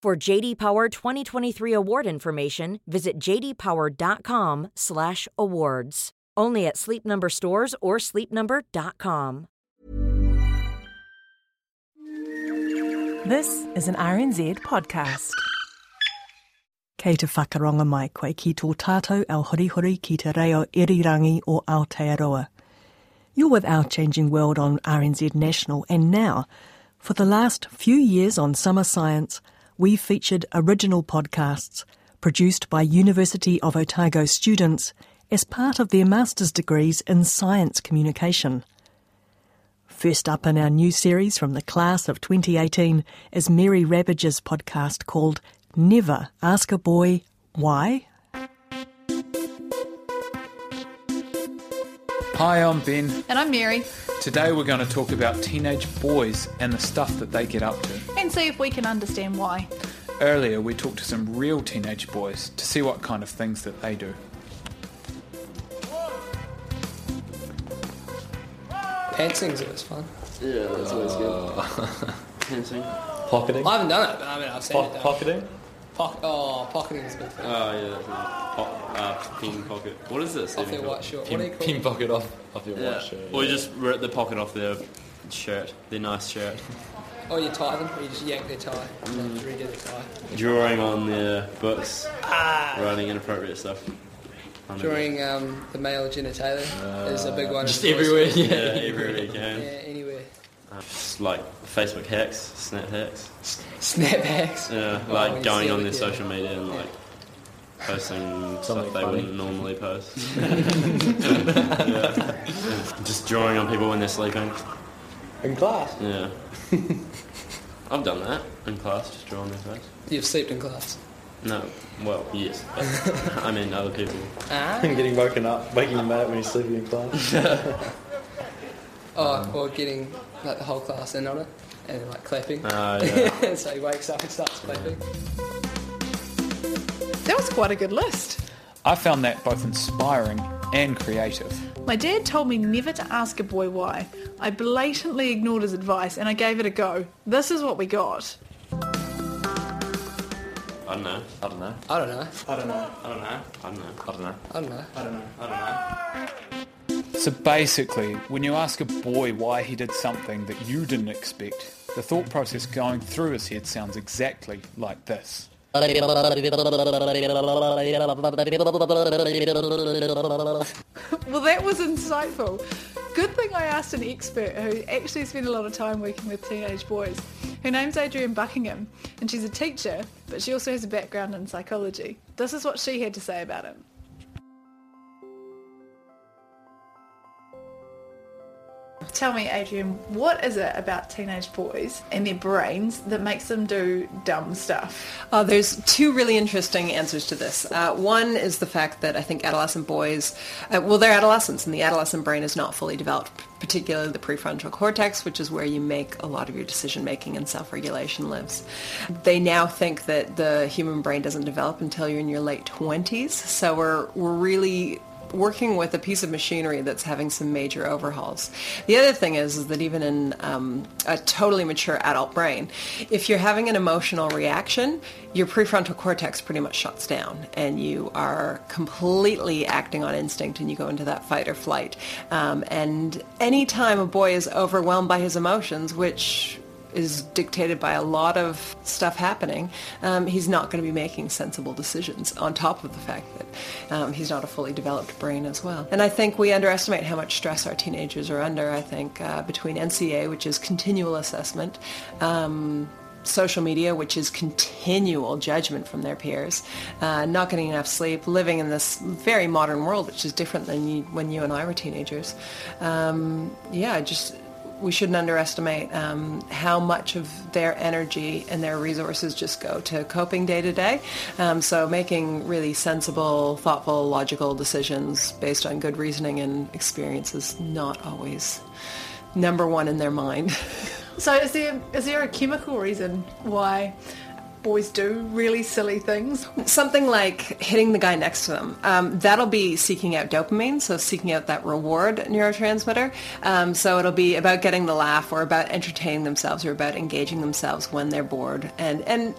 For JD Power 2023 award information, visit jdpower.com/awards. Only at Sleep Number stores or sleepnumber.com. This is an RNZ podcast. Kei te whakaronga mai koe ki tō tātou au horihori ki te reo irirangi o Aotearoa. You're with Our Changing World on RNZ National and now, for the last few years on Summer Science, we've featured original podcasts produced by University of Otago students as part of their master's degrees in science communication. First up in our new series from the class of 2018 is Mary Rabbidge's podcast called Never Ask a Boy Why. Hi, I'm Ben. And I'm Mary. Today we're going to talk about teenage boys and the stuff that they get up to. And see if we can understand why. Earlier, we talked to some real teenage boys to see what kind of things that they do. Pantsing's always fun. Yeah, that's always good. Fencing. Pocketing. I haven't done it, but I mean, I've seen Po- it done. pocketing. Pock- oh, pocketing is a big. Oh yeah, that's. Po- uh, pin pocket. What is this? Off even their called? white short. What do you call Pin it? pocket off, off your Yeah. white shirt. Or you just rip the pocket off their shirt, their nice shirt. Oh, you tie them, or you just yank their tie. Mm. Like, redo their tie. Drawing on their books, writing inappropriate stuff. Drawing um, the male genitalia is a big one. Just everywhere, yeah. Yeah, everywhere you Yeah, anywhere. Uh, just like Facebook hacks, Snap hacks. Snapbacks. Yeah, Oh, like going see on it, their yeah. social media and like posting Something stuff they funny. wouldn't normally post. Yeah. Just drawing on people when they're sleeping. In class. Yeah. I've done that in class, just draw on their face. You've slept in class. No, well, yes, but I mean other people. Ah. Getting woken up, waking him up when you're sleeping in class. Oh, or getting like the whole class in on it and like clapping. Uh, yeah. so he wakes up and starts clapping. That was quite a good list. I found that both inspiring and creative. My dad told me never to ask a boy why. I blatantly ignored his advice and I gave it a go. This is what we got. I don't know. I don't know. I don't know. I don't know. I don't know. I don't know. I don't know. I don't know. I don't know. I don't know. So basically, when you ask a boy why he did something that you didn't expect, the thought process going through his head sounds exactly like this. Well, that was insightful. Good thing I asked an expert who actually spent a lot of time working with teenage boys. Her name's Adrienne Buckingham, and she's a teacher, but she also has a background in psychology. This is what she had to say about it. Tell me, Adrienne, what is it about teenage boys and their brains that makes them do dumb stuff? Uh, there's two really interesting answers to this. Uh, one is the fact that I think adolescent boys, uh, well, they're adolescents, and the adolescent brain is not fully developed, particularly the prefrontal cortex, which is where you make a lot of your decision making and self-regulation lives. They now think that the human brain doesn't develop until you're in your late 20s, so we're we're really working with a piece of machinery that's having some major overhauls. The other thing is, is that even in um, a totally mature adult brain, if you're having an emotional reaction, your prefrontal cortex pretty much shuts down and you are completely acting on instinct and you go into that fight or flight. Um, and anytime a boy is overwhelmed by his emotions, which is dictated by a lot of stuff happening, um, he's not going to be making sensible decisions on top of the fact that um, he's not a fully developed brain as well. And I think we underestimate how much stress our teenagers are under. I think uh, between NCEA, which is continual assessment, um, social media, which is continual judgment from their peers, uh, not getting enough sleep, living in this very modern world, which is different than you, when you and I were teenagers. Um, yeah, just we shouldn't underestimate um, how much of their energy and their resources just go to coping day to day. Um, so making really sensible, thoughtful, logical decisions based on good reasoning and experience is not always number one in their mind. So is there is there a chemical reason why boys do really silly things? Something like hitting the guy next to them. Um, that'll be seeking out dopamine, so seeking out that reward neurotransmitter. Um, so it'll be about getting the laugh or about entertaining themselves or about engaging themselves when they're bored. And, and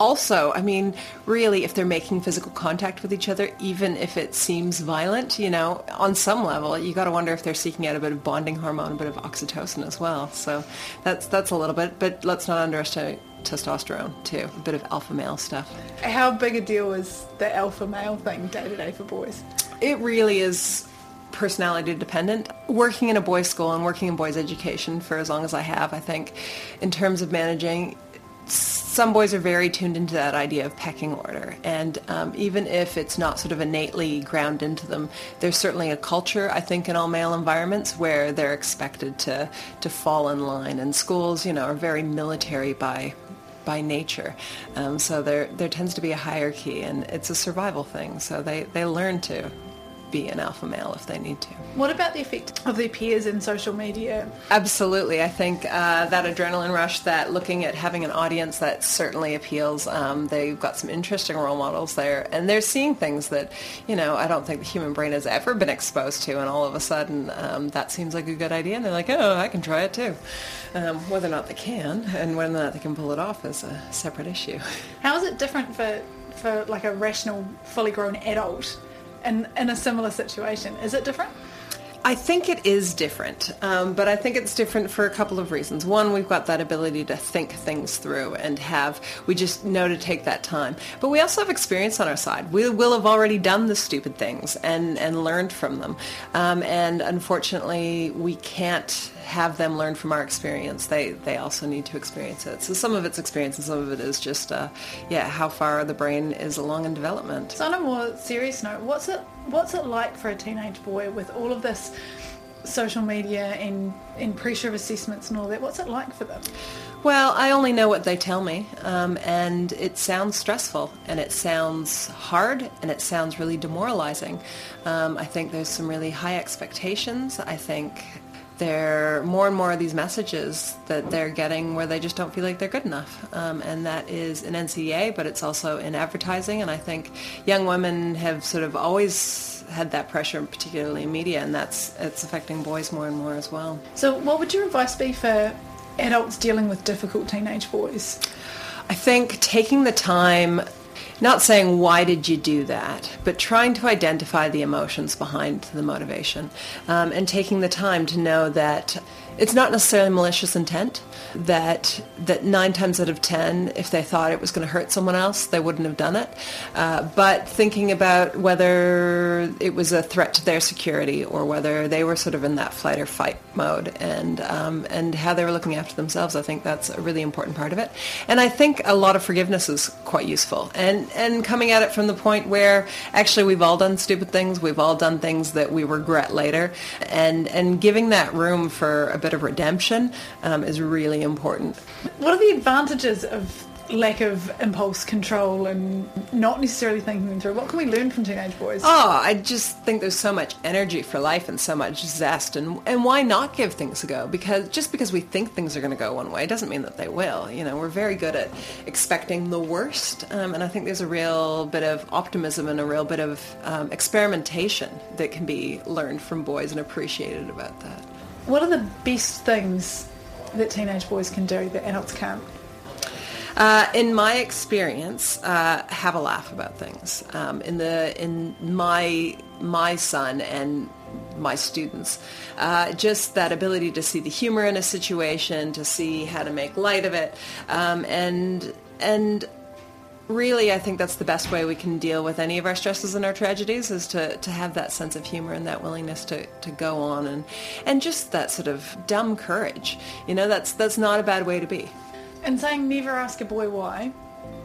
also, I mean, really, if they're making physical contact with each other, even if it seems violent, you know, on some level, you got to wonder if they're seeking out a bit of bonding hormone, a bit of oxytocin as well. So that's that's a little bit, but let's not underestimate testosterone too, a bit of alpha male stuff. How big a deal is the alpha male thing day to day for boys? It really is personality dependent. Working in a boys' school and working in boys' education for as long as I have, I think, in terms of managing some boys are very tuned into that idea of pecking order. And um, even if it's not sort of innately ground into them, there's certainly a culture, I think, in all male environments where they're expected to, to fall in line. And schools, you know, are very military by by nature. Um, so there there tends to be a hierarchy and it's a survival thing. So they, they learn to be an alpha male if they need to. What about the effect of their peers in social media? Absolutely. I think uh, that adrenaline rush, that looking at having an audience, that certainly appeals. Um, they've got some interesting role models there, and they're seeing things that, you know, I don't think the human brain has ever been exposed to, and all of a sudden um, that seems like a good idea, and they're like, oh, I can try it too. Um, whether or not they can, and whether or not they can pull it off is a separate issue. How is it different for, for like a rational, fully grown adult in, in a similar situation? Is it different? I think it is different, um, but I think it's different for a couple of reasons. One, we've got that ability to think things through and have, we just know to take that time. But we also have experience on our side. We will have already done the stupid things and, and learned from them. Um, and unfortunately, we can't have them learn from our experience. They they also need to experience it. So some of it's experience and some of it is just uh, yeah how far the brain is along in development. So on a more serious note, what's it what's it like for a teenage boy with all of this social media and, and pressure of assessments and all that? What's it like for them? Well, I only know what they tell me, um, and it sounds stressful, and it sounds hard, and it sounds really demoralizing. Um, I think there's some really high expectations. I think there are more and more of these messages that they're getting where they just don't feel like they're good enough. Um, and that is in NCEA, but it's also in advertising. And I think young women have sort of always had that pressure, particularly in media, and that's it's affecting boys more and more as well. So what would your advice be for adults dealing with difficult teenage boys? I think taking the time not saying why did you do that, but trying to identify the emotions behind the motivation um, and taking the time to know that it's not necessarily malicious intent that that nine times out of ten, if they thought it was going to hurt someone else, they wouldn't have done it. Uh, but thinking about whether it was a threat to their security or whether they were sort of in that flight or fight mode, and um, and how they were looking after themselves, I think that's a really important part of it. And I think a lot of forgiveness is quite useful, and and coming at it from the point where actually we've all done stupid things, we've all done things that we regret later, and and giving that room for a bit of redemption um, is really important. What are the advantages of lack of impulse control and not necessarily thinking them through? What can we learn from teenage boys? Oh, I just think there's so much energy for life and so much zest, and and why not give things a go? Because just because we think things are going to go one way doesn't mean that they will. You know, we're very good at expecting the worst, um, and I think there's a real bit of optimism and a real bit of um, experimentation that can be learned from boys and appreciated about that. What are the best things that teenage boys can do that adults can't? Uh, in my experience, uh, have a laugh about things. Um, in the in my my son and my students, uh, just that ability to see the humor in a situation, to see how to make light of it, um, and and really, I think that's the best way we can deal with any of our stresses and our tragedies is to, to have that sense of humor and that willingness to, to go on and, and just that sort of dumb courage. You know, that's, that's not a bad way to be. And saying never ask a boy why,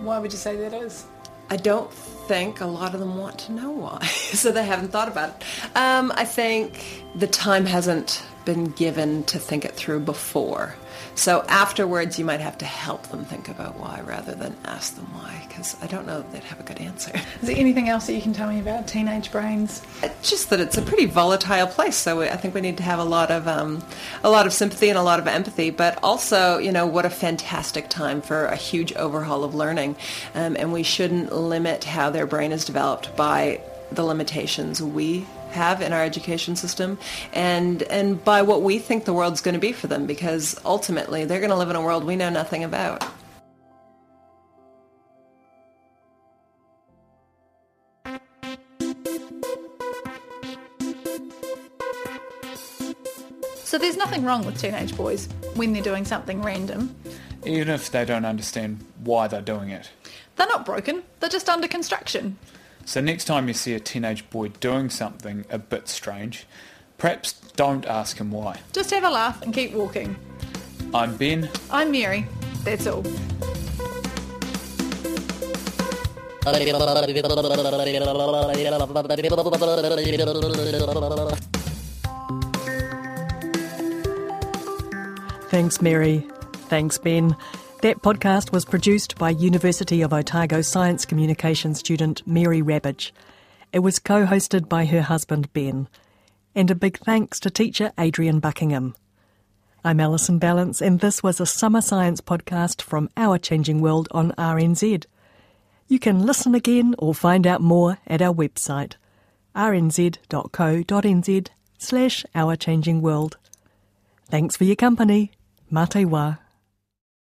why would you say that is? I don't think a lot of them want to know why, so they haven't thought about it. Um, I think the time hasn't been given to think it through before. So afterwards, you might have to help them think about why rather than ask them why, because I don't know that they'd have a good answer. Is there anything else that you can tell me about teenage brains? Just that it's a pretty volatile place, so I think we need to have a lot of um, a lot of sympathy and a lot of empathy, but also, you know, what a fantastic time for a huge overhaul of learning, um, and we shouldn't limit how their brain is developed by the limitations we have in our education system and and by what we think the world's going to be for them because ultimately they're going to live in a world we know nothing about. So there's nothing wrong with teenage boys when they're doing something random. Even if they don't understand why they're doing it. They're not broken, they're just under construction. So next time you see a teenage boy doing something a bit strange, perhaps don't ask him why. Just have a laugh and keep walking. I'm Ben. I'm Mary. That's all. Thanks, Mary. Thanks, Ben. That podcast was produced by University of Otago Science Communication student Mary Rabbidge. It was co hosted by her husband Ben. And a big thanks to teacher Adrienne Buckingham. I'm Alison Ballance, and this was a summer science podcast from Our Changing World on RNZ. You can listen again or find out more at our website, rnz.co.nz slash Our Changing World. Thanks for your company. Mate wa.